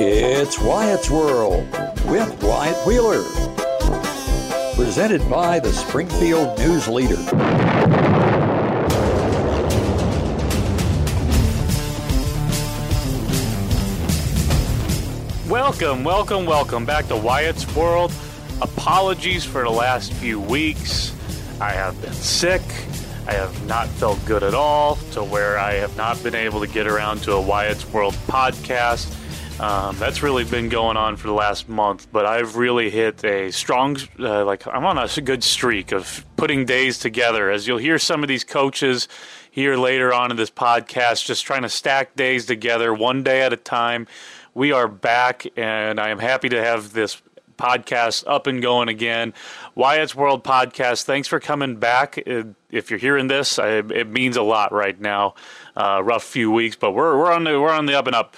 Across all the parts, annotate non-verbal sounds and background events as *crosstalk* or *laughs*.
It's Wyatt's World with Wyatt Wheeler. Presented by the Springfield News Leader. Welcome, welcome, welcome back to Wyatt's World. Apologies for the last few weeks. I have been sick. I have not felt good at all to where I have not been able to get around to a Wyatt's World podcast. Um, that's really been going on for the last month, but I've really hit a strong, uh, like, I'm on a good streak of putting days together. As you'll hear some of these coaches here later on in this podcast, just trying to stack days together one day at a time. We are back, and I am happy to have this podcast up and going again. Wyatt's World Podcast, thanks for coming back. If you're hearing this, it means a lot right now. Uh, rough few weeks, but we're, we're, on the, we're on the up and up.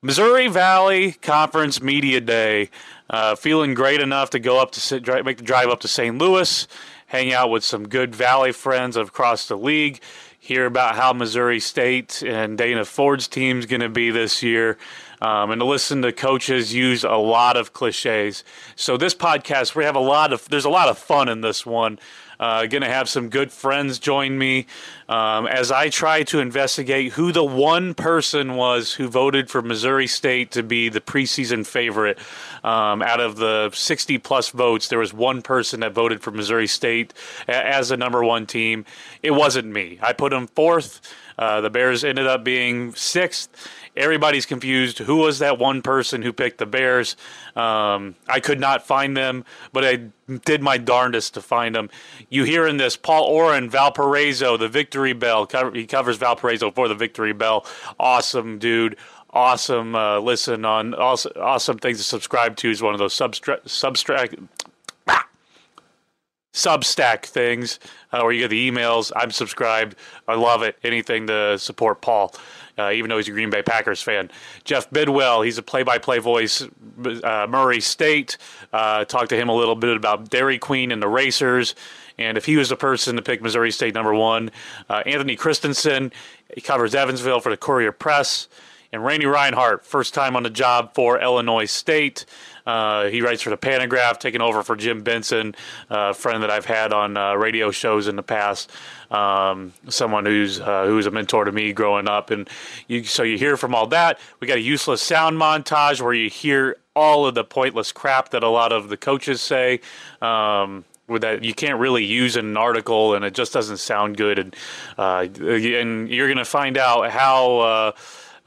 Missouri Valley Conference Media Day. Uh, feeling great enough to go up to make the drive up to St. Louis, hang out with some good Valley friends across the league, hear about how Missouri State and Dana Ford's team's going to be this year, um, and to listen to coaches use a lot of cliches. So this podcast, we have a lot of there's a lot of fun in this one. Uh, going to have some good friends join me um, as I try to investigate who the one person was who voted for Missouri State to be the preseason favorite. Um, out of the 60 plus votes, there was one person that voted for Missouri State as the number one team. It wasn't me. I put them fourth. Uh, the Bears ended up being sixth everybody's confused. Who was that one person who picked the Bears? Um, I could not find them, but I did my darndest to find them. You hear in this Paul Oren, Valparaiso, the Victory Bell. He covers Valparaiso for the Victory Bell. Awesome dude. Awesome uh, listen on awesome, awesome things to subscribe to. Is one of those substra- substract Substack things uh, where you get the emails. I'm subscribed. I love it. Anything to support Paul uh, even though he's a Green Bay Packers fan. Jeff Bidwell, he's a play-by-play voice. Uh, Murray State. Uh, talked to him a little bit about Dairy Queen and the Racers, and if he was the person to pick Missouri State number one. Uh, Anthony Kristensen, he covers Evansville for the Courier Press. And Randy Reinhardt, first time on the job for Illinois State. Uh, he writes for the Pantagraph, taking over for Jim Benson, uh, a friend that I've had on uh, radio shows in the past. Um, someone who's who's a mentor to me growing up, and you, so you hear from all that. We got a useless sound montage where you hear all of the pointless crap that a lot of the coaches say. Um, that you can't really use in an article and it just doesn't sound good and uh, and you're going to find out how uh,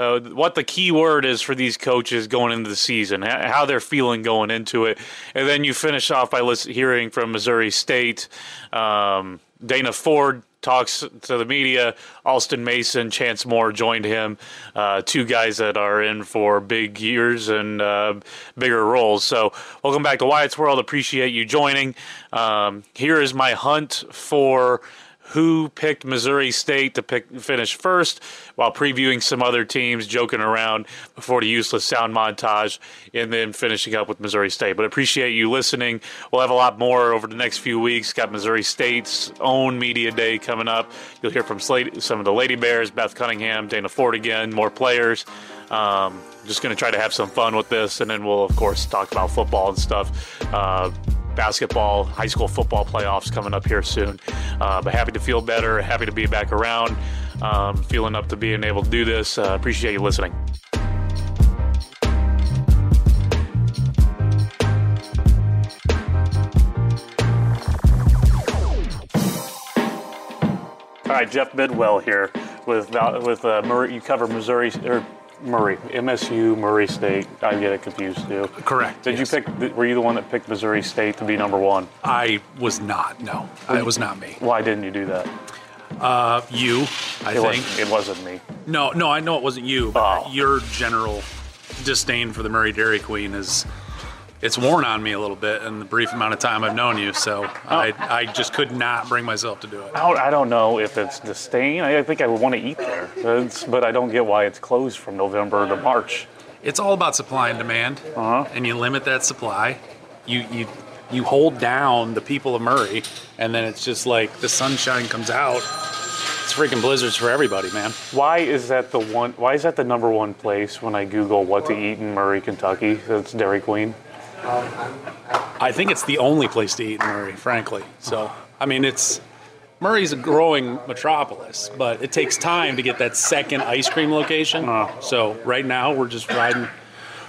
uh, what the key word is for these coaches going into the season, how they're feeling going into it, and then you finish off by listen, hearing from Missouri State. Um, Dana Ford talks to the media. Alston Mason, Chance Moore joined him. Uh, two guys that are in for big years and uh, bigger roles. So, welcome back to Wyatt's World. Appreciate you joining. Um, here is my hunt for who picked Missouri State to pick finish first while previewing some other teams, joking around before the useless sound montage, and then finishing up with Missouri State. But appreciate you listening. We'll have a lot more over the next few weeks. Got Missouri State's own media day coming up. You'll hear from Slade, some of the Lady Bears, Beth Cunningham, Dana Ford again, more players. Um, just going to try to have some fun with this, and then we'll, of course, talk about football and stuff. Uh, basketball, high school football playoffs coming up here soon. Uh, but happy to feel better, happy to be back around, um, feeling up to being able to do this. Uh, appreciate you listening. All right, Jeff Bidwell here with with uh, Murray. You cover Missouri or Murray, MSU, Murray State. I get it confused too. Correct. Did yes. you pick? Were you the one that picked Missouri State to be number one? I was not. No, it was not me. Why didn't you do that? Uh, you, I it think wasn't, it wasn't me. No, no, I know it wasn't you. But Oh. your general disdain for the Murray Dairy Queen is it's worn on me a little bit in the brief amount of time I've known you. So I, I just could not bring myself to do it. I don't, I don't know if it's disdain. I think I would want to eat there, It's- but I don't get why it's closed from November to March. It's all about supply and demand, Uh-huh. and you limit that supply. You you you hold down the people of Murray, and then it's just like the sunshine comes out. It's freaking blizzards for everybody, man. Why is that the one? Why is that the number one place when I Google what to eat in Murray, Kentucky? It's Dairy Queen. I think it's the only place to eat in Murray, frankly. So, I mean, it's Murray's a growing metropolis, but it takes time to get that second ice cream location. So, right now we're just riding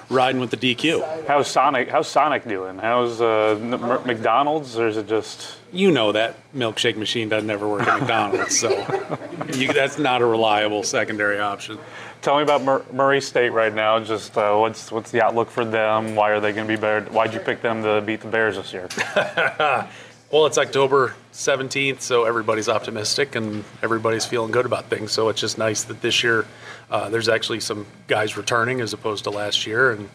riding with the DQ. How's Sonic? How's Sonic doing? How's uh, M- McDonald's? Or is it just? You know that milkshake machine doesn't ever work at McDonald's, so *laughs* you, that's not a reliable secondary option. Tell me about Mur- Murray State right now. Just uh, what's what's the outlook for them? Why are they going to be better? Why'd you pick them to beat the Bears this year? *laughs* Well, it's October 17th, so everybody's optimistic and everybody's feeling good about things. So it's just nice that this year uh, there's actually some guys returning as opposed to last year, and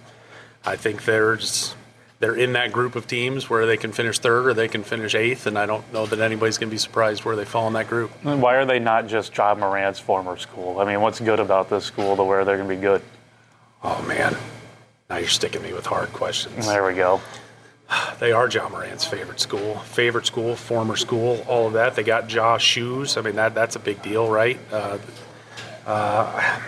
I think they're just they're in that group of teams where they can finish third or they can finish eighth, and I don't know that anybody's going to be surprised where they fall in that group. Why are they not just Ja Morant's former school? I mean, what's good about this school to where they're going to be good? Oh man, now you're sticking me with hard questions. There we go. *sighs* They are Ja Morant's favorite school, favorite school, former school, all of that. They got Josh shoes. I mean, that that's a big deal, right? Uh, uh,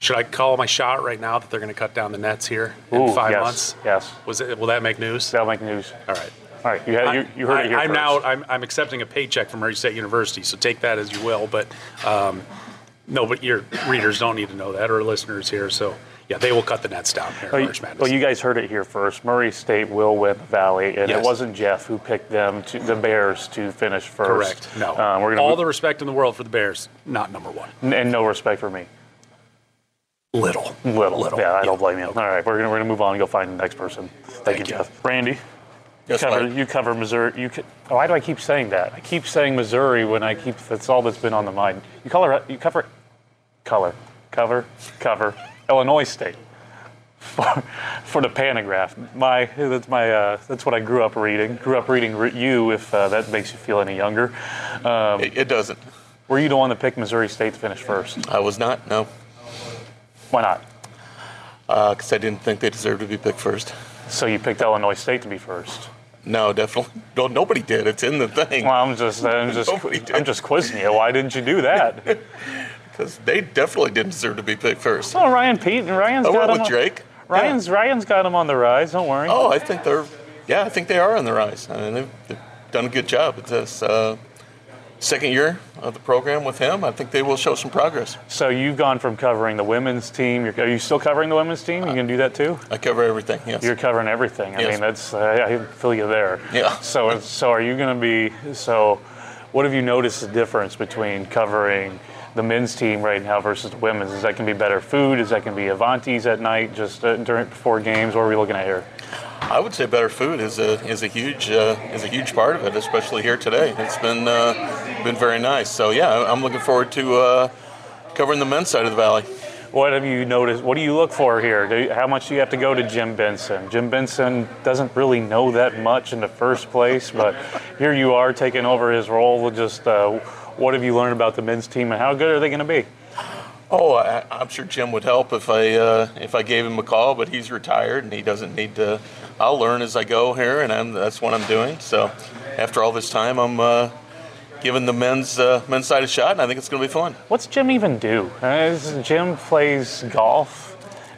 should I call my shot right now that they're going to cut down the nets here in Ooh, five yes, months? Yes. Was it? Will that make news? That'll make news. All right. All right, you, had, you, you heard I, it here I'm first. now. I'm, I'm accepting a paycheck from Murray State University, so take that as you will. But um, no, but your readers don't need to know that, or listeners here. So yeah, they will cut the nets down here. Well, March Madness. well, you guys heard it here first. Murray State will win the Valley, and Yes. it wasn't Jeff who picked them, to, the Bears, to finish first. Correct. No. Um, we're gonna All move- the respect in the world for the Bears. Not number one. and no respect for me. Little. Little. Little. Yeah, I don't blame you. All right, we're gonna we're gonna move on and go find the next person. Thank, Thank you, you. Jeff. Randy. Yes, cover, Mike. you cover Missouri. You co- why do I keep saying that? I keep saying Missouri when I keep. That's all that's been on the mind. You color. You cover. Color. Cover. Cover. Illinois State. *laughs* For, for the Pantagraph. My that's my uh, that's what I grew up reading. Grew up reading you. If uh, that makes you feel any younger. Um, It, it doesn't. were you the one that picked Missouri State to finish first? I was not, no, Why not? because I didn't think they deserved to be picked first. So you picked Illinois State to be first. No, definitely. *laughs* No, nobody did. It's in the thing. Well, I'm just, I'm just, I'm just quizzing you. Why didn't you do that? *laughs* Because they definitely didn't deserve to be picked first. oh, Ryan Pedon Ryan's I got went him. with Drake. Ryan's Ryan's got them on the rise. Don't worry. Oh, I think they're, yeah, I think they are on the rise. I mean, they've, they've done a good job. It's this uh, second year of the program with him. I think they will show some progress. So you've gone from covering the women's team. You're, are you still covering the women's team? You can do that too. I cover everything. Yes. You're covering everything. I Yes. mean, that's uh, I feel you there. Yeah. So so are you going to be so? What have you noticed the difference between covering the men's team right now versus the women's? Is that going to be better food? Is that going to be Avantis at night just uh, during before games? What are we looking at here? I would say better food is a is a huge uh, is a huge part of it, especially here today. It's been uh, been very nice. So yeah, I'm looking forward to uh, covering the men's side of the valley. What have you noticed? What do you look for here? Do you, how much do you have to go to Jim Benson? Jim Benson doesn't really know that much in the first place, but here you are taking over his role. Just uh, what have you learned about the men's team and how good are they going to be? Oh, I, I'm sure Jim would help if I uh, if I gave him a call, but he's retired and he doesn't need to. I'll learn as I go here, and I'm, that's what I'm doing. So after all this time, I'm uh, giving the men's uh, men's side a shot, and I think it's going to be fun. What's Jim even do? Uh, Jim plays golf.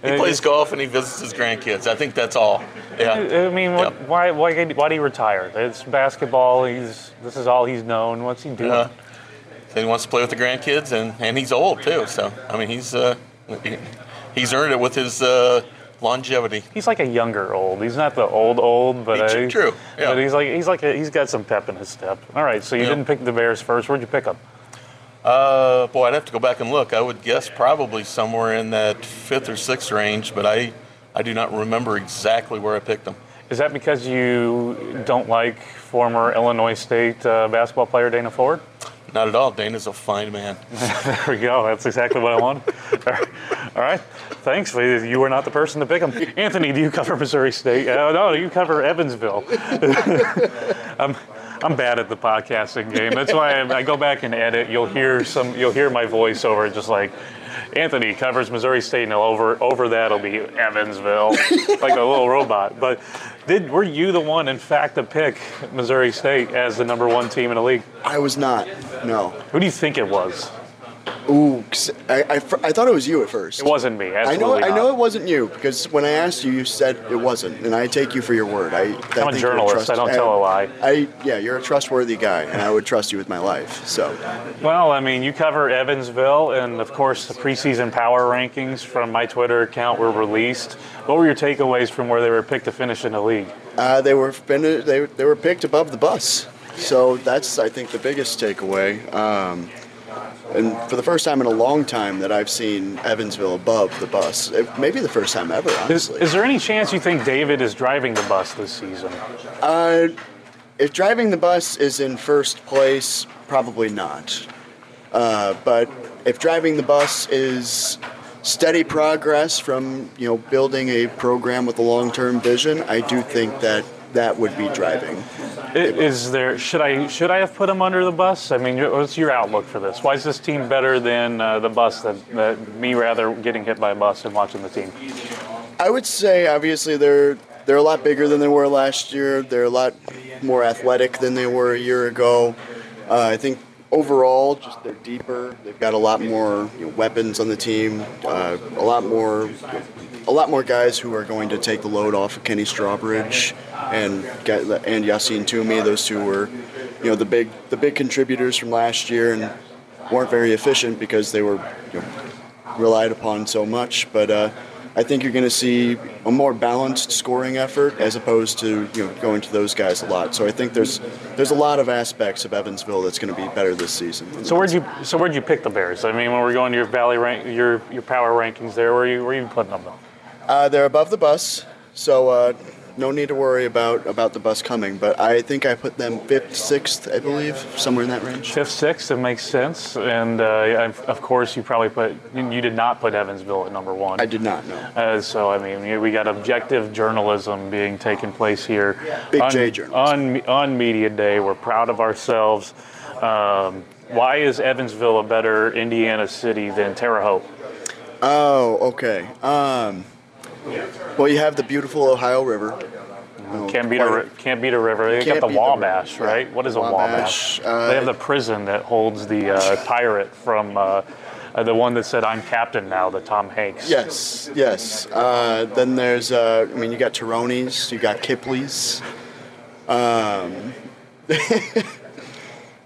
He plays golf and he visits his grandkids. I think that's all. Yeah. I mean, what, Yeah. why, why, why did he retire? It's basketball. He's this is all he's known. What's he doing? Uh, he wants to play with the grandkids, and, and he's old too. So I mean, he's uh, he- he's earned it with his uh, longevity. He's like a younger old. He's not the old old, but He- uh, true, yeah. But he's like he's like a, he's got some pep in his step. All right, so you Yeah. didn't pick the Bears first. Where'd you pick them? Uh, boy, I'd have to go back and look. I would guess probably somewhere in that fifth or sixth range, but I I do not remember exactly where I picked them. Is that because you don't like former Illinois State uh, basketball player Dana Ford? Not at all. Dana's a fine man. *laughs* There we go. That's exactly what I wanted. *laughs* All right. Thanks. You were not the person to pick him. Anthony, do you cover Missouri State? Uh, no, you cover Evansville. I'm, *laughs* I'm bad at the podcasting game. That's why I, I go back and edit. You'll hear some. You'll hear my voice over just like Anthony covers Missouri State, and over over that will be Evansville, *laughs* like a little robot. But did were you the one, in fact, to pick Missouri State as the number one team in the league? I was not. No. Who do you think it was? Ooh, I, I, I thought it was you at first. It wasn't me. I know. Absolutely I know it wasn't you because when I asked you, you said it wasn't, and I take you for your word. I, I'm a journalist. I don't tell a lie. I yeah, you're a trustworthy guy, and I would trust you with my life. So Well, I mean, you cover Evansville, and of course, the preseason power rankings from my Twitter account were released. What were your takeaways from where they were picked to finish in the league? uh, they were fin- they they were picked above the bus. So that's I think the biggest takeaway. Um, and for the first time in a long time that I've seen Evansville above the bus, It- maybe the first time ever, Is, honestly. is there any chance you think David is driving the bus this season? Uh, if driving the bus is in first place, probably not. Uh, but if driving the bus is steady progress from you know building a program with a long-term vision, I do think that that would be driving. Is there should I should I have put them under the bus? I mean, what's your outlook for this? Why is this team better than uh, the bus that, that me rather getting hit by a bus and watching the team? I would say obviously they're they're a lot bigger than they were last year. They're a lot more athletic than they were a year ago. Uh, I think overall, just they're deeper. They've got a lot more you know, weapons on the team. Uh, a lot more, a lot more guys who are going to take the load off of Kenny Strawbridge and and Yacine Toumi. Those two were, you know, the big the big contributors from last year and weren't very efficient because they were you know, relied upon so much. But uh, I think you're going to see a more balanced scoring effort as opposed to you know going to those guys a lot. So I think there's there's a lot of aspects of Evansville that's going to be better this season. So where'd you so where'd you pick the Bears? I mean, when we're going to your valley rank, your your power rankings there, where you where you putting them? Uh, they're above the bus, so uh, no need to worry about about the bus coming. But I think I put them fifth, sixth, I believe, somewhere in that range. Fifth, sixth, it makes sense. And uh, of course, you probably put you did not put Evansville at number one. I did not know. Uh, so I mean, we got objective journalism being taken place here. Big on, J journalism. on on media day. We're proud of ourselves. Um, why is Evansville a better Indiana city than Terre Haute? Oh, okay. Um, well, you have the beautiful Ohio River. Oh, Can't beat a ri- can't beat a river. They got the beat the Wabash, right? What is a Wabash, Wabash? uh, they have the prison that holds the uh, *laughs* pirate from uh, uh, the one that said "I'm captain now," the Tom Hanks. Yes, yes. Uh, then there's, uh, I mean, you got Tyrone's, you got Kipley's. Um, *laughs*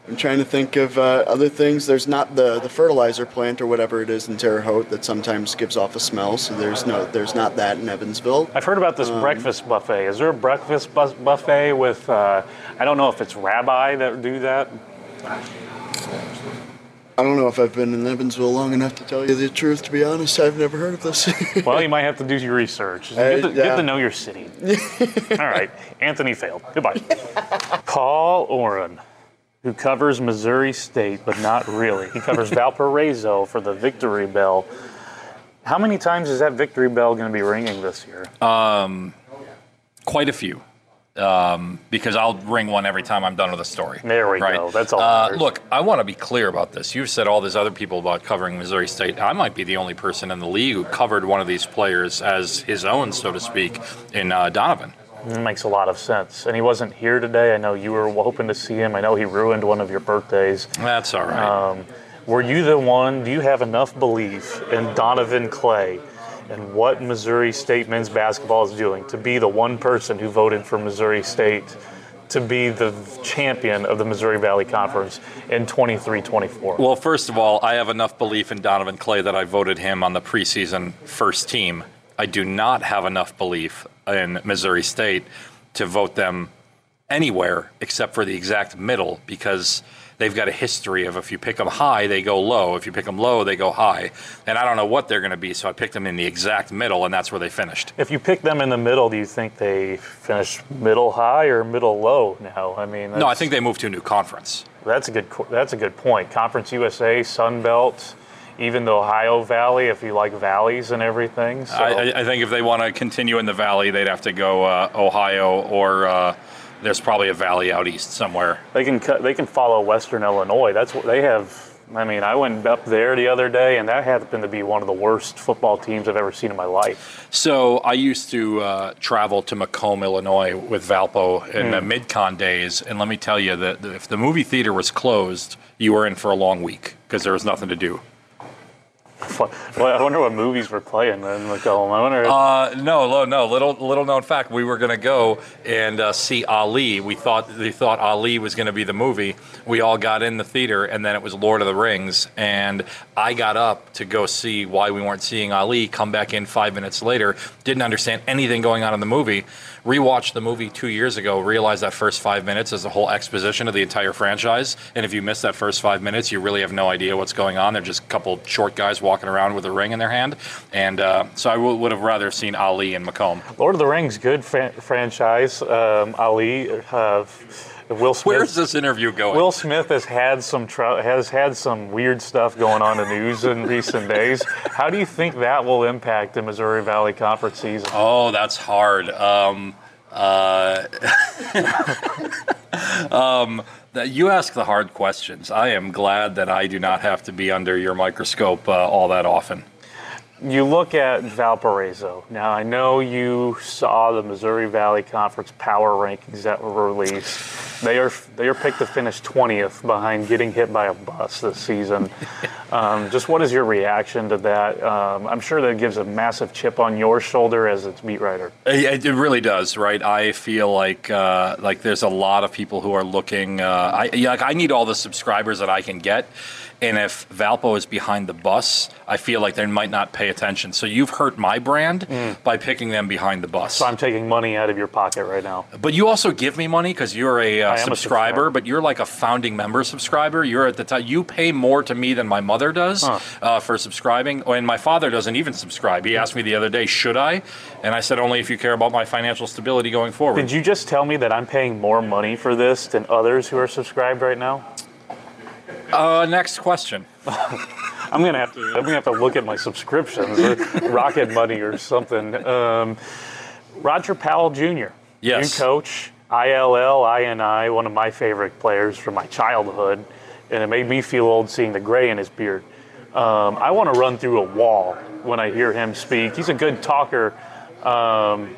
I'm trying to think of uh, other things. There's not the, the fertilizer plant or whatever it is in Terre Haute that sometimes gives off a smell. So there's no there's not that in Evansville. I've heard about this Um, breakfast buffet. Is there a breakfast bus- buffet with? Uh, I don't know if it's Rabbi that do that. I don't know if I've been in Evansville long enough to tell you the truth. To be honest, I've never heard of this. *laughs* Well, you might have to do your research. Uh, Get to, get yeah. to know your city. *laughs* All right, Anthony failed. Goodbye. *laughs* Paul Oren, who covers Missouri State, but not really. He covers *laughs* Valparaiso for the Victory Bell. How many times is that Victory Bell going to be ringing this year? Um, Quite a few. Um, because I'll ring one every time I'm done with a story. There we right? go. That's all Uh, look, I want to be clear about this. You've said all these other people about covering Missouri State. I might be the only person in the league who covered one of these players as his own, so to speak, in uh, Donovan. It makes a lot of sense. And he wasn't here today. I know you were hoping to see him. I know he ruined one of your birthdays. That's all right. Um, were you the one? Do you have enough belief in Donovan Clay and what Missouri State men's basketball is doing to be the one person who voted for Missouri State to be the champion of the Missouri Valley Conference in 23 24? Well, first of all, I have enough belief in Donovan Clay that I voted him on the preseason first team. I do not have enough belief in Missouri State to vote them anywhere except for the exact middle because they've got a history of if you pick them high, they go low. If you pick them low, they go high. And I don't know what they're going to be, so I picked them in the exact middle, and that's where they finished. If you pick them in the middle, do you think they finish middle high or middle low now? I mean, No, I think they moved to a new conference. That's a good. That's a good point. Conference USA, Sun Belt, even the Ohio Valley, if you like valleys and everything. So. I, I- think if they want to continue in the valley, they'd have to go uh, Ohio or uh, there's probably a valley out east somewhere. They can cut, they can follow Western Illinois. That's what they have. I mean, I went up there the other day, and that happened to be one of the worst football teams I've ever seen in my life. So I used to uh, travel to Macomb, Illinois with Valpo in the mid-con days, and let me tell you that if the movie theater was closed, you were in for a long week because there was nothing to do. I wonder what movies were playing in Macomb. I wonder. Uh, no, no, no. Little, little known fact. We were going to go and uh, see Ali. We thought they thought Ali was going to be the movie. We all got in the theater, and then it was Lord of the Rings. And I got up to go see why we weren't seeing Ali. Come back in five minutes later. Didn't understand anything going on in the movie. Rewatched the movie two years ago. Realized that first five minutes is the whole exposition of the entire franchise. And if you miss that first five minutes, you really have no idea what's going on. They're just a couple short guys walking around with a ring in their hand. And uh, so I w- would have rather seen Ali and Macomb. Lord of the Rings, good fran- franchise. Um, Ali, uh, Will Smith. Where's this interview going? Will Smith has had some tr- has had some weird stuff going on in the news in *laughs* recent days. How do you think that will impact the Missouri Valley Conference season? Oh, that's hard. Um, uh, *laughs* um, you ask the hard questions. I am glad that I do not have to be under your microscope uh, all that often. You look at Valparaiso. Now, I know you saw the Missouri Valley Conference power rankings that were released. They are they are picked to finish 20th behind getting hit by a bus this season. *laughs* Um, just what is your reaction to that? Um, I'm sure that gives a massive chip on your shoulder as its beat writer. It, it really does, right? I feel like uh, like there's a lot of people who are looking. Uh, I like I need all the subscribers that I can get, and if Valpo is behind the bus, I feel like they might not pay attention. So you've hurt my brand by picking them behind the bus. So I'm taking money out of your pocket right now. But you also give me money because you're a, uh, am a subscriber, subscriber. but you're like a founding member subscriber. You're at the top. You pay more to me than my mother does Huh. uh, for subscribing, and my father doesn't even subscribe. He asked me the other day, "Should I?" And I said, "Only if you care about my financial stability going forward." Did you just tell me that I'm paying more money for this than others who are subscribed right now? Uh, next question. *laughs* I'm gonna have to. I'm gonna have to look at my subscriptions, or *laughs* Rocket Money or something. Um, Roger Powell Jr. Yes. New coach, ILL, INI, one of my favorite players from my childhood, and it made me feel old seeing the gray in his beard. Um, I want to run through a wall when I hear him speak. He's a good talker. Um,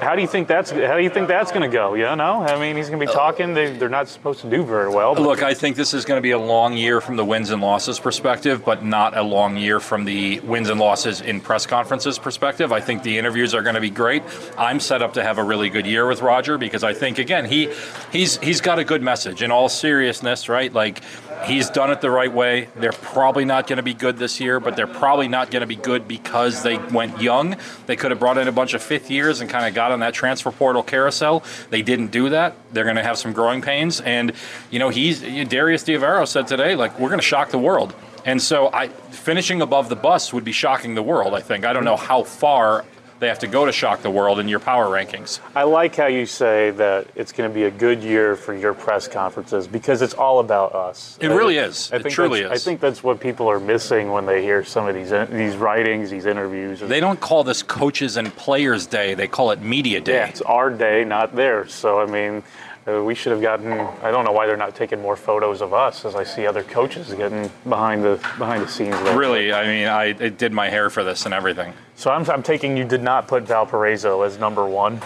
how do you think that's How do you think that's going to go? You know, I mean, he's going to be oh. talking. They, they're not supposed to do very well. but- Look, I think this is going to be a long year from the wins and losses perspective, but not a long year from the wins and losses in press conferences perspective. I think the interviews are going to be great. I'm set up to have a really good year with Roger because I think again he he's he's got a good message. In all seriousness, right? Like he's done it the right way. They're probably not going to be good this year, but they're probably not going to be good because they went young. They could have brought in a bunch of fifth years and kind of got on that transfer portal carousel. They didn't do that. They're going to have some growing pains. And you know, he's Darius DeAveiro said today, like we're going to shock the world. And so, I finishing above the bus would be shocking the world. I think. I don't know how far they have to go to shock the world in your power rankings. I like how you say that it's going to be a good year for your press conferences because it's all about us. It I- really is. I It think truly that's- is. I think that's what people are missing when they hear some of these uh, these writings, these interviews. They don't call this Coaches and Players Day. They call it Media Day. yeah, it's our day, not theirs. So I mean, uh, we should have gotten. I don't know why they're not taking more photos of us, as I see other coaches getting behind the behind the scenes. There. Really, I mean, I it did my hair for this and everything. So I'm, I'm taking you did not put Valparaiso as number one.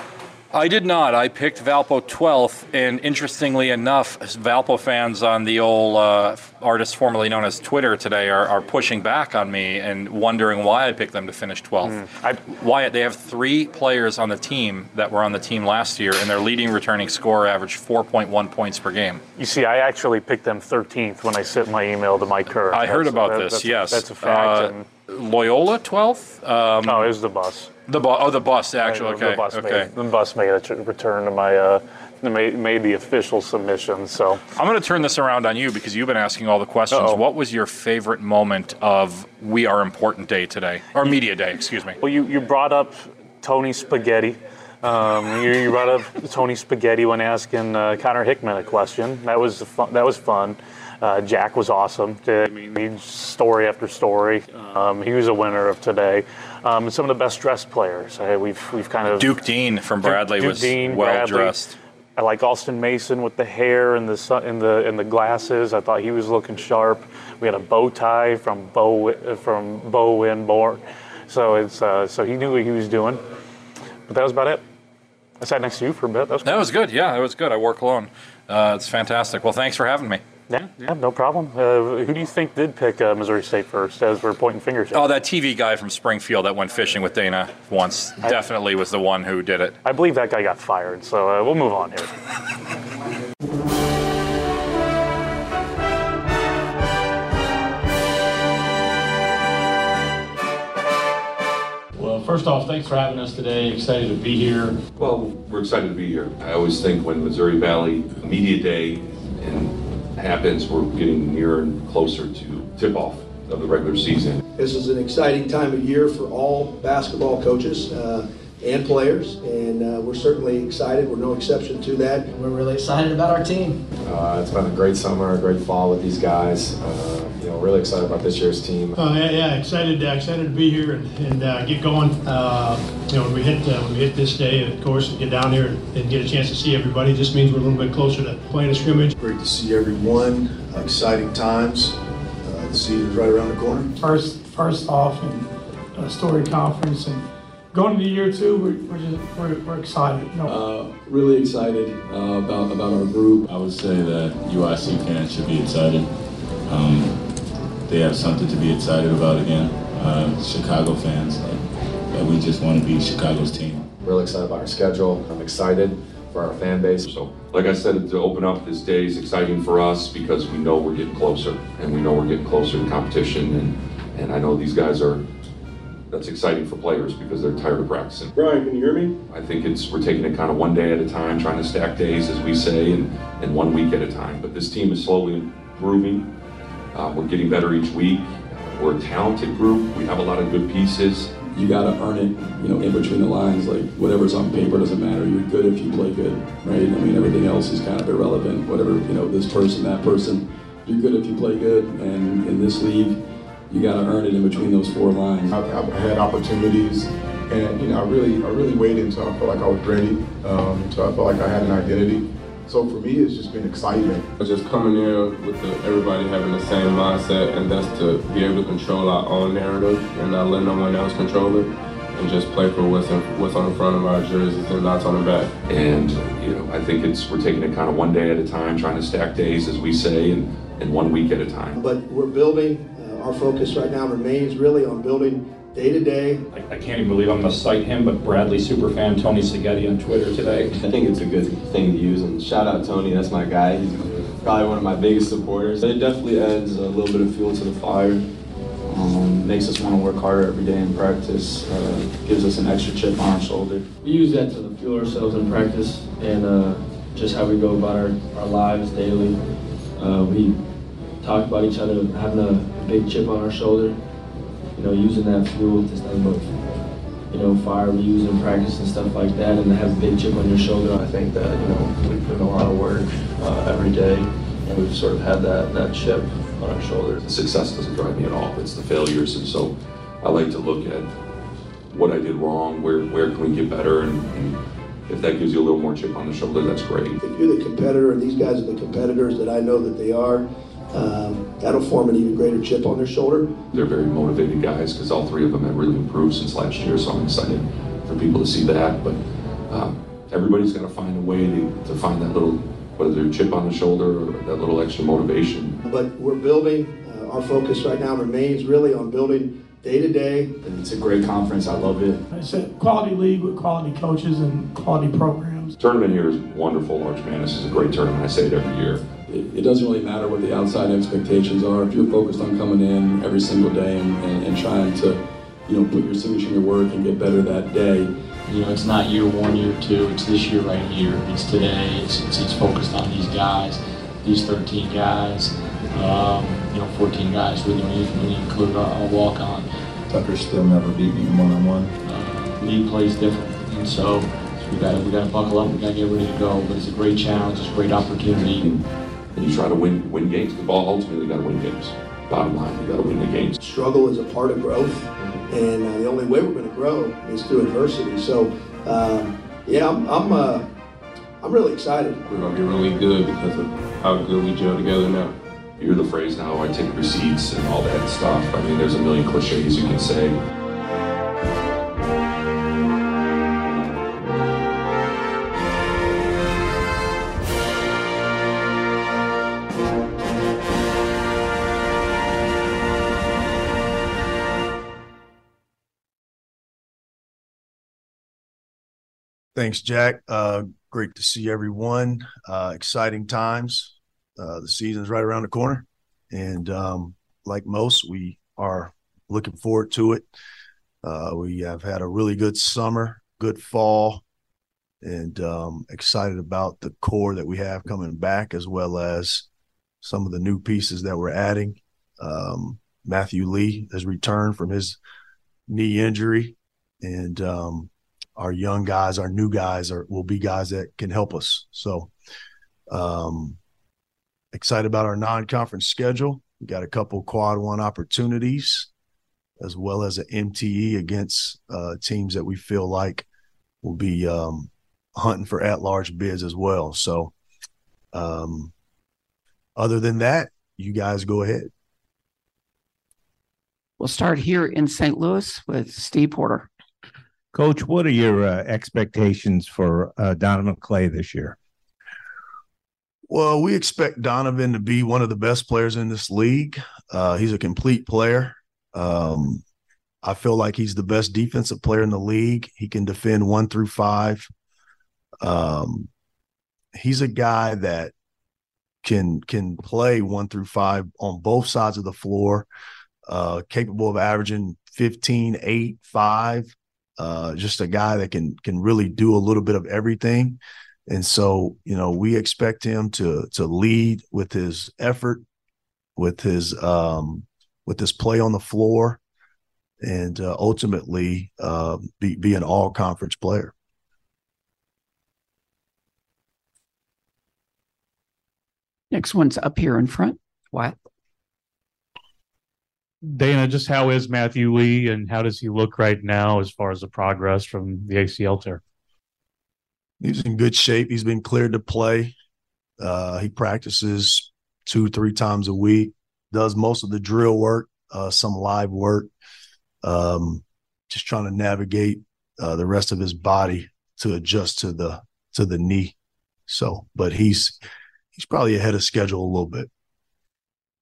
I did not. I picked Valpo 12th, and interestingly enough, Valpo fans on the old uh, artist formerly known as Twitter today are, are pushing back on me and wondering why I picked them to finish 12th. I, Wyatt, they have three players on the team that were on the team last year, and their leading returning scorer averaged 4.1 points per game. You see, I actually picked them 13th when I sent my email to Mike Kerr. I heard about that- this. that's- yes, that's a fact. Uh, Loyola 12th. Um, oh, it was the bus. the bus. oh, the bus actually. the Okay, bus okay. Made, the bus made a return to my. Uh, made, made the official submission. So I'm going to turn this around on you because you've been asking all the questions. Uh-oh. What was your favorite moment of We Are Important Day today, or Media Day? Excuse me. Well, you, you brought up Tony Spaghetti. Um, you, you brought up Tony Spaghetti when asking uh, Connor Hickman a question. That was fun, that was fun. Uh, Jack was awesome. I mean, story after story. Um, he was a winner of today. Um, some of the best dressed players. Uh, we've we've kind of Duke Dean from Bradley Duke was Dean, well Bradley. dressed. I like Alston Mason with the hair and the sun, and the and the glasses. I thought he was looking sharp. We had a bow tie from Bo from Bo Winborn, so it's uh, so he knew what he was doing. But that was about it. I sat next to you for a bit. That was That was good. Yeah, that was good. I wore cologne. Uh, it's fantastic. Well, thanks for having me. Yeah, yeah, no problem. Uh, who do you think did pick uh, Missouri State first? As we're pointing fingers. At? Oh, that TV guy from Springfield that went fishing with Dana once definitely was the one who did it. I believe that guy got fired. So uh, we'll move on here. Well, first off, thanks for having us today. Excited to be here. Well, we're excited to be here. I always think when Missouri Valley Media Day and happens, we're getting nearer and closer to tip-off of the regular season. This is an exciting time of year for all basketball coaches uh, and players, and uh, we're certainly excited. We're no exception to that. We're really excited about our team. Uh, it's been a great summer, a great fall with these guys. Uh, you know, really excited about this year's team. Uh, yeah, yeah, excited, uh, excited to be here and, and uh, get going. Uh, you know, when we hit uh, when we hit this day, of course, and get down here and, and get a chance to see everybody. Just means we're a little bit closer to playing a scrimmage. Great to see everyone. Exciting times. Uh, the season's right around the corner. First, first off, and a story conference, and going into year two, we're, we're just we're, we're excited. You know, Uh, really excited uh, about about our group. I would say that UIC fans should be excited. Um, they have something to be excited about again. Uh, Chicago fans, like, that we just want to be Chicago's team. Really excited about our schedule. I'm excited for our fan base. So, like I said, to open up this day is exciting for us because we know we're getting closer, and we know we're getting closer to competition, and, and I know these guys are, that's exciting for players because they're tired of practicing. Brian, can you hear me? I think it's, we're taking it kind of one day at a time, trying to stack days, as we say, and, and one week at a time. But this team is slowly improving. Uh, we're getting better each week. We're a talented group. We have a lot of good pieces. You got to earn it, you know, in between the lines. Like whatever's on paper doesn't matter. You're good if you play good, right? I mean, everything else is kind of irrelevant. Whatever, you know, this person, that person. You're good if you play good, and in this league, you got to earn it in between those four lines. I've, I've had opportunities, and you know, I really, I really waited until I felt like I was ready, um, until I felt like I had an identity. So for me, it's just been excitement. Just coming in with the, everybody having the same mindset, and that's to be able to control our own narrative and not let no one else control it, and just play for what's, in, what's on the front of our jerseys and not on the back. And you know, I think it's we're taking it kind of one day at a time, trying to stack days, as we say, and, and one week at a time. But we're building. Our focus right now remains really on building day to day. I can't even believe I'm going to cite him, but Bradley superfan Tony Seghetti on Twitter today. I think it's a good thing to use, and shout out Tony, that's my guy. He's probably one of my biggest supporters. It definitely adds a little bit of fuel to the fire. Um, makes us want to work harder every day in practice. Uh, gives us an extra chip on our shoulder. We use that to fuel ourselves in practice and uh, just how we go about our, our lives daily. Uh, we talk about each other having a big chip on our shoulder. You know, using that fuel to nothing but you know fire we use in practice and stuff like that, and to have a big chip on your shoulder. I think that you know we put in a lot of work uh, every day, and we've sort of had that that chip on our shoulder. The success doesn't drive me at all. It's the failures, and so I like to look at what I did wrong, where where can we get better, and, and if that gives you a little more chip on the shoulder, that's great. If you're the competitor, and these guys are the competitors that I know that they are, um, that'll form an even greater chip on their shoulder. They're very motivated guys because all three of them have really improved since last year, so I'm excited for people to see that. But um, everybody's got to find a way to, to find that little, whether they're chip on the shoulder or that little extra motivation. But we're building. Uh, our focus right now remains really on building day to day. And it's a great conference. I love it. it's a quality league with quality coaches and quality programs. Tournament here is wonderful, Arch Madness is a great tournament. I say it every year. It, it doesn't really matter what the outside expectations are. If you're focused on coming in every single day and, and, and trying to, you know, put your signature in your work and get better that day, You know, it's not year one, year two. It's this year right here. It's today. It's, it's, it's focused on these guys, these 13 guys. Um, you know, 14 guys when you, when you include our, our walk-on. Tucker still never beat me one on one. Uh, league plays different, and so we got to we got to buckle up. We got to get ready to go. But it's a great challenge. It's a great opportunity. And you try to win win games. The ball ultimately got to win games. Bottom line, you got to win the games. Struggle is a part of growth, and uh, the only way we're going to grow is through adversity. So, um, yeah, I'm I'm, uh, I'm really excited. We're gonna be really good because of how good we gel together now. You hear the phrase now, I take receipts and all that stuff. I mean, there's a million cliches you can say. Thanks, Jack. Uh, great to see everyone. Uh, exciting times. Uh, the season's right around the corner, and um, like most, we are looking forward to it. Uh, we have had a really good summer, good fall, and um, excited about the core that we have coming back, as well as some of the new pieces that we're adding. Um, Matthew Lee has returned from his knee injury, and um, our young guys, our new guys, are will be guys that can help us. So, um, excited about our non-conference schedule. We got a couple quad one opportunities, as well as an MTE against uh, teams that we feel like will be um, hunting for at-large bids as well. So, um, other than that, you guys go ahead. We'll start here in St. Louis with Steve Porter. Coach, what are your uh, expectations for uh, Donovan Clay this year? Well, we expect Donovan to be one of the best players in this league. Uh, he's a complete player. Um, I feel like he's the best defensive player in the league. He can defend one through five. Um, he's a guy that can can play one through five on both sides of the floor. Uh, capable of averaging 15, 8, 5. Uh, just a guy that can can really do a little bit of everything. And so, you know, we expect him to to lead with his effort, with his um, with his play on the floor, and uh, ultimately uh, be be an all conference player. Next one's up here in front. What? Dana, just how is Matthew Lee and how does he look right now as far as the progress from the ACL tear? He's in good shape. He's been cleared to play. Uh, he practices two, three times a week, does most of the drill work, uh, some live work, um, just trying to navigate uh, the rest of his body to adjust to the to the knee. So, but he's he's probably ahead of schedule a little bit.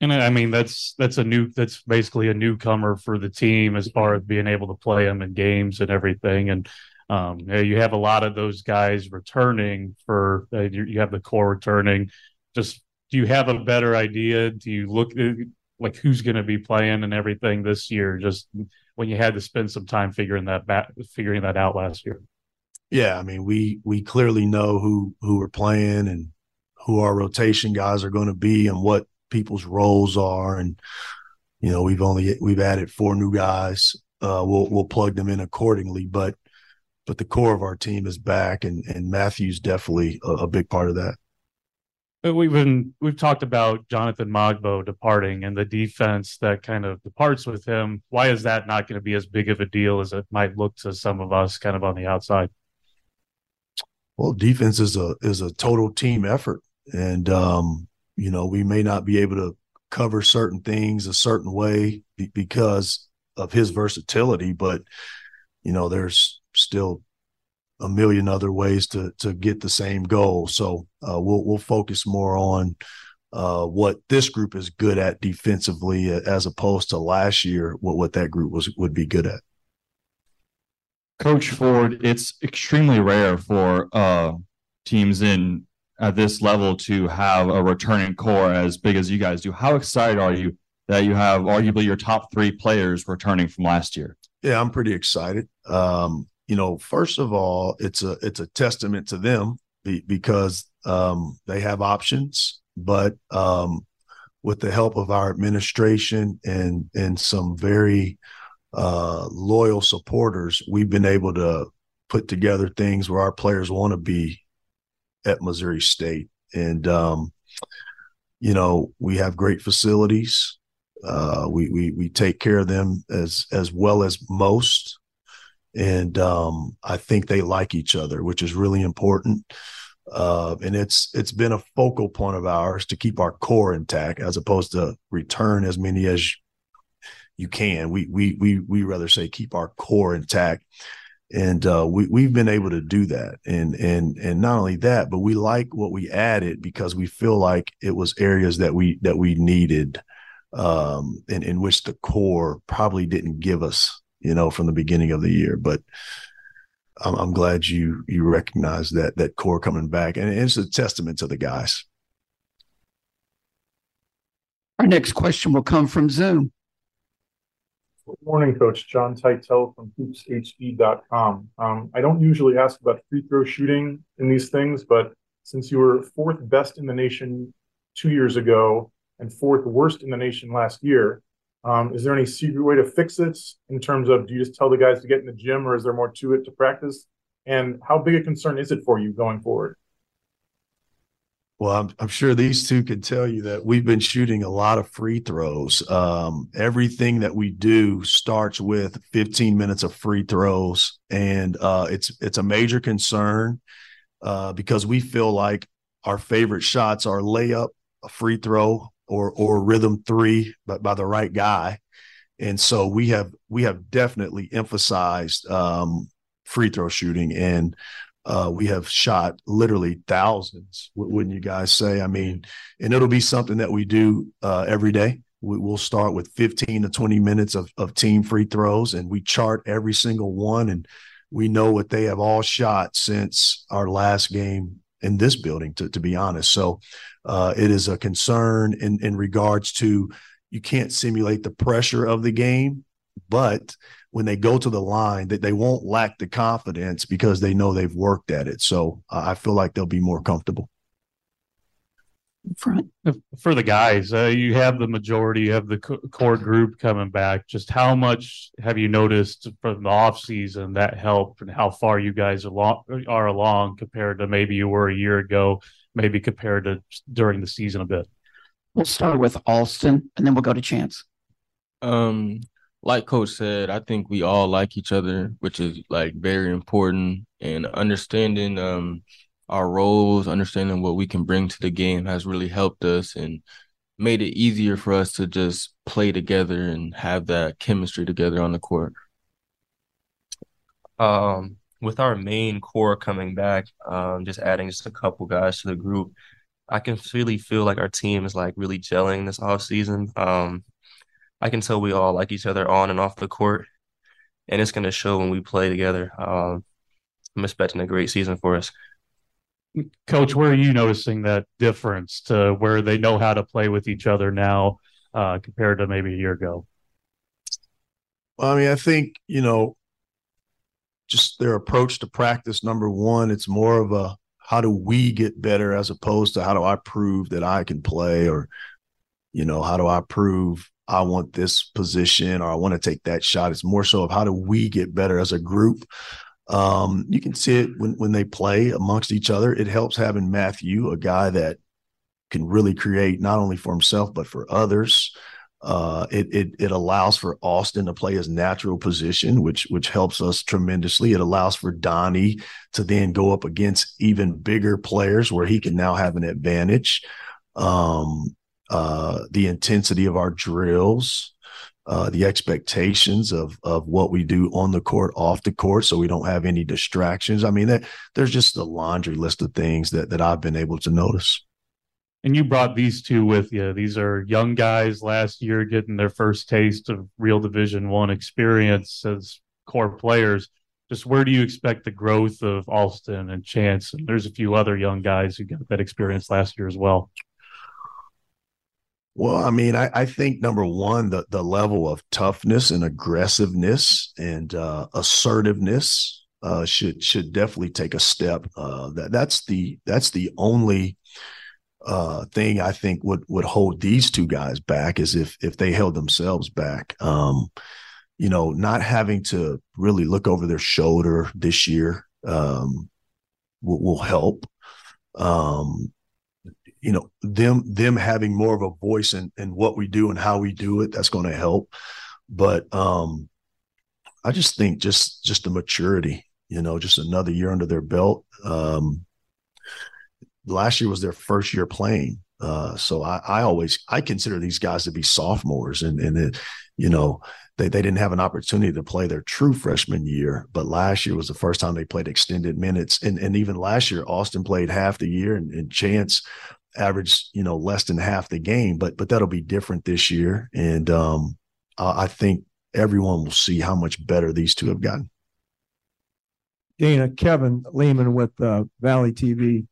And I mean that's that's a new that's basically a newcomer for the team as far as being able to play him in games and everything. And um, you have a lot of those guys returning for uh, you, you have the core returning. Just do you have a better idea? Do you look uh, like who's going to be playing and everything this year? Just when you had to spend some time figuring that back, figuring that out last year. Yeah, I mean we we clearly know who who we're playing and who our rotation guys are going to be and what people's roles are. And you know we've only we've added four new guys. Uh, we'll we'll plug them in accordingly but but the core of our team is back and and Matthew's definitely a, a big part of that. We've been we've talked about Jonathan Mogbo departing and the defense that kind of departs with him. Why is that not going to be as big of a deal as it might look to some of us kind of on the outside? Well defense is a is a total team effort. And um you know we may not be able to cover certain things a certain way because of his versatility but you know there's still a million other ways to to get the same goal. So uh, we'll we'll focus more on uh, what this group is good at defensively as opposed to last year what what that group was would be good at. Coach ford it's extremely rare for uh, teams in at this level to have a returning core as big as you guys do. How excited are you that you have arguably your top three players returning from last year? Yeah, I'm pretty excited. Um, you know, first of all, it's a it's a testament to them because um, they have options, but um, with the help of our administration and and some very uh, loyal supporters, we've been able to put together things where our players want to be at Missouri State. And um, you know, we have great facilities. Uh, we we we take care of them as as well as most, and um, I think they like each other, which is really important. Uh, and it's it's been a focal point of ours to keep our core intact, as opposed to return as many as you can. We we we we rather say keep our core intact, and uh, we we've been able to do that. And and and not only that, but we like what we added because we feel like it was areas that we that we needed, um, in in which the core probably didn't give us, you know, from the beginning of the year. But I'm, I'm glad you you recognize that that core coming back, and it's a testament to the guys. Our next question will come from Zoom. Good morning, Coach. John Teitel from hoopshd.com. Um, I don't usually ask about free throw shooting in these things, but since you were fourth best in the nation two years ago and fourth worst in the nation last year, um, is there any secret way to fix it in terms of do you just tell the guys to get in the gym or is there more to it to practice? And how big a concern is it for you going forward? Well, I'm, I'm sure these two can tell you that we've been shooting a lot of free throws. Um, everything that we do starts with 15 minutes of free throws, and uh, it's it's a major concern uh, because we feel like our favorite shots are layup, a free throw, or or rhythm three, but by the right guy. And so we have we have definitely emphasized um, free throw shooting and uh, we have shot literally thousands, wouldn't you guys say? I mean, and it'll be something that we do uh, every day. We, will start with 15 to 20 minutes of, of team free throws, and we chart every single one, and we know what they have all shot since our last game in this building. To, to be honest, so uh, it is a concern in in regards to you can't simulate the pressure of the game, but when they go to the line that they won't lack the confidence because they know they've worked at it. So uh, I feel like they'll be more comfortable. Front for the guys, uh, you have the majority, you have the core group coming back. Just how much have you noticed from the off season that helped, and how far you guys are along, are along compared to maybe you were a year ago, maybe compared to during the season a bit. We'll start with Alston, and then we'll go to Chance. Um, like coach said i think we all like each other which is like very important and understanding um our roles understanding what we can bring to the game has really helped us and made it easier for us to just play together and have that chemistry together on the court. Um with our main core coming back um just adding just a couple guys to the group i can really feel like our team is like really gelling this off season. Um I can tell we all like each other on and off the court, and it's going to show when we play together. Um, I'm expecting a great season for us. Coach, where are you noticing that difference to where they know how to play with each other now uh, compared to maybe a year ago? Well, I mean, I think, you know, just their approach to practice, number one, it's more of a how do we get better as opposed to how do I prove that I can play or, you know, how do I prove I want this position or I want to take that shot. It's more so of how do we get better as a group. Um, you can see it when when they play amongst each other. It helps having Matthew, a guy that can really create not only for himself but for others. Uh, it it it allows for Alston to play his natural position, which which helps us tremendously. It allows for Donnie to then go up against even bigger players where he can now have an advantage. Um, uh, the intensity of our drills, uh, the expectations of of what we do on the court, off the court, so we don't have any distractions. I mean, that, there's just a laundry list of things that that I've been able to notice. And you brought these two with you. These are young guys last year getting their first taste of real Division One experience as core players. Just where do you expect the growth of Alston and Chance? And there's a few other young guys who got that experience last year as well. Well, I mean, I, I, think number one, the the level of toughness and aggressiveness and uh, assertiveness uh, should should definitely take a step. Uh, that that's the that's the only uh, thing I think would would hold these two guys back is if if they held themselves back. Um, you know, not having to really look over their shoulder this year um, will, will help. Um, you know them them having more of a voice in in what we do and how we do it that's going to help. But um i just think just just the maturity you know just another year under their belt. Um last year was their first year playing uh so i i always i consider these guys to be sophomores and and it, you know they, they didn't have an opportunity to play their true freshman year but last year was the first time they played extended minutes. And and even last year alston played half the year and, and chance averaged you know less than half the game but but that'll be different this year. And um i think everyone will see how much better these two have gotten. Dana kevin lehman with uh, valley tv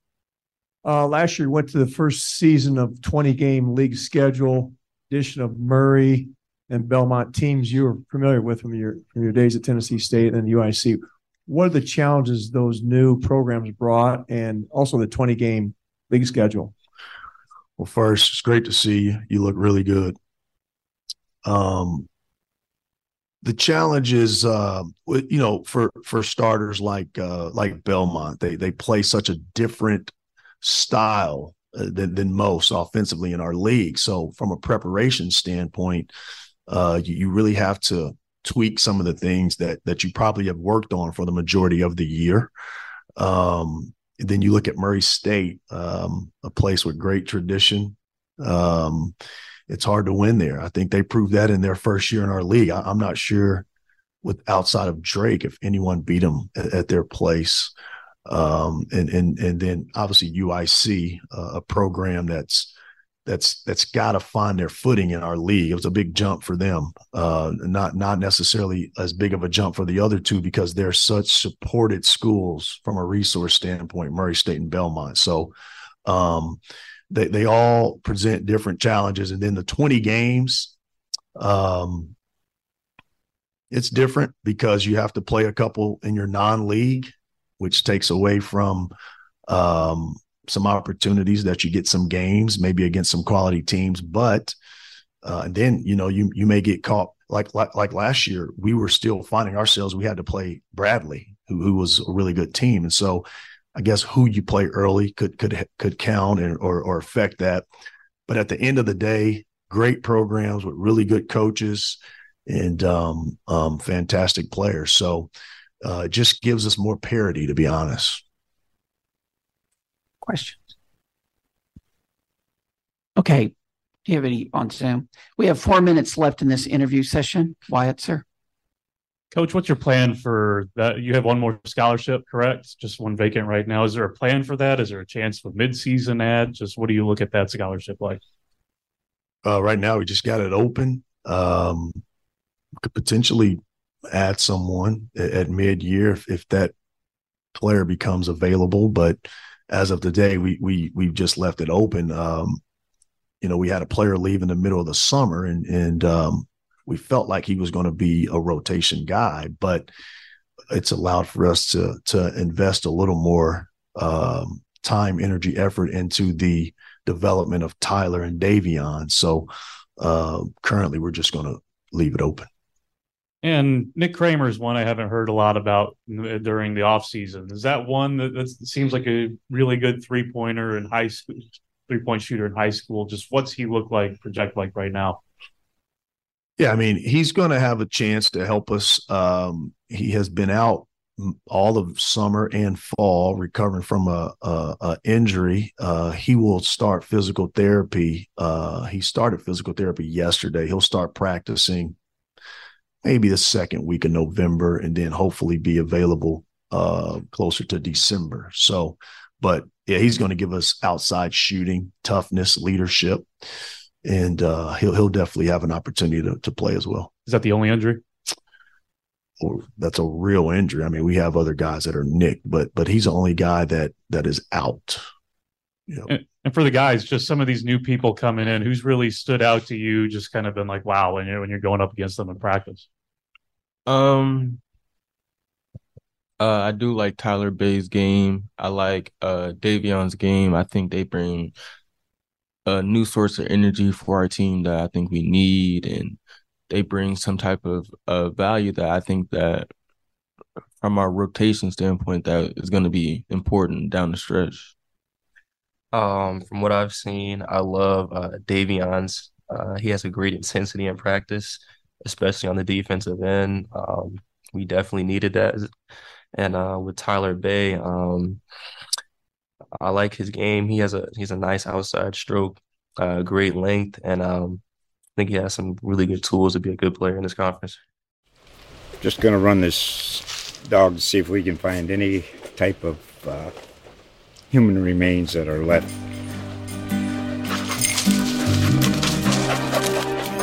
uh, last year went to the first season of 20 game league schedule addition of murray and belmont teams. You were familiar with from your from your days at tennessee state and uic what are the challenges those new programs brought and also the 20 game league schedule well, first, it's great to see you. You look really good. Um, the challenge is, uh, you know, for for starters like uh, like Belmont, they they play such a different style uh, than than most offensively in our league. So, from a preparation standpoint, uh, you, you really have to tweak some of the things that that you probably have worked on for the majority of the year. Um, then you look at Murray State, um, a place with great tradition. Um, it's hard to win there. I think they proved that in their first year in our league. I, am not sure, with outside of Drake, if anyone beat them at, at their place. Um, and and and then obviously UIC, uh, a program that's that's that's got to find their footing in our league. It was a big jump for them, uh, not not necessarily as big of a jump for the other two because they're such supported schools from a resource standpoint, Murray State and Belmont. So um, they they all present different challenges, and then the twenty games, um, it's different because you have to play a couple in your non-league, which takes away from um, some opportunities that you get some games, maybe against some quality teams, but uh, and then you know you you may get caught like like like last year. We were still finding ourselves. We had to play Bradley, who who was a really good team, and so I guess who you play early could could could count and or or affect that. But at the end of the day, great programs with really good coaches and um, um, fantastic players. So uh, it just gives us more parity, to be honest questions? Okay. Do you have any on Zoom? We have four minutes left in this interview session. Wyatt, sir. Coach, what's your plan for that? You have one more scholarship, correct? Just one vacant right now. Is there a plan for that? Is there a chance for mid-season ad? Just what do you look at that scholarship like? Uh, right now, we just got it open. Um, could potentially add someone at, at mid-year if, if that player becomes available, but as of today, we we we've just left it open. Um, you know, we had a player leave in the middle of the summer, and and um, we felt like he was going to be a rotation guy, but it's allowed for us to to invest a little more um, time, energy, effort into the development of Tyler and Davion. So uh, currently, we're just going to leave it open. And Nick Kramer is one I haven't heard a lot about during the offseason. Is that one that that seems like a really good three pointer and high school, three point shooter in high school? Just what's he look like, project like right now? Yeah, I mean, he's going to have a chance to help us. Um, he has been out all of summer and fall recovering from a, a, a injury. Uh, he will start physical therapy. Uh, he started physical therapy yesterday. He'll start practicing maybe the second week of November, and then hopefully be available uh, closer to December. So, but yeah, he's going to give us outside shooting, toughness, leadership, and uh, he'll he'll definitely have an opportunity to, to play as well. Is that the only injury? Or that's a real injury. I mean, we have other guys that are nicked, but but he's the only guy that that is out. You know. and, and, for the guys, just some of these new people coming in, who's really stood out to you? Just kind of been like, wow, when you're when you're going up against them in practice. Um, uh, I do like Tyler Bay's game. I like uh Davion's game. I think they bring a new source of energy for our team that I think we need, and they bring some type of uh value that I think that from our rotation standpoint that is going to be important down the stretch. Um, from what I've seen, I love uh, Davion's. Uh, he has a great intensity in practice, especially on the defensive end. Um, we definitely needed that. And uh, with Tyler Bay, um, I like his game. He has a he's a nice outside stroke, uh, great length, and um, I think he has some really good tools to be a good player in this conference. Just to run this dog to see if we can find any type of uh, human remains that are left.